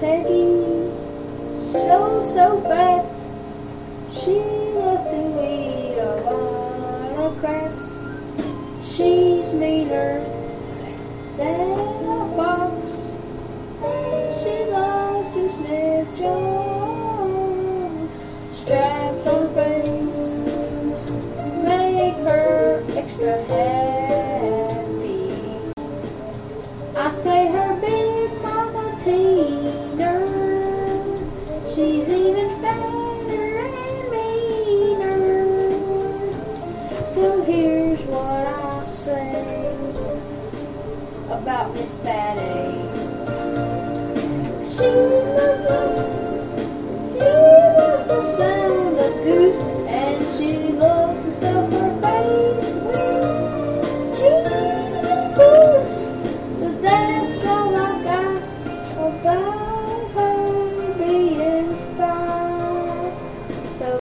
Peggy, so, so fat. She loves to eat a lot of crap. She's meaner than a fox. She loves to sniff John. Straps on face make her extra happy. She's even fatter and meaner. So here's what I say about Miss. She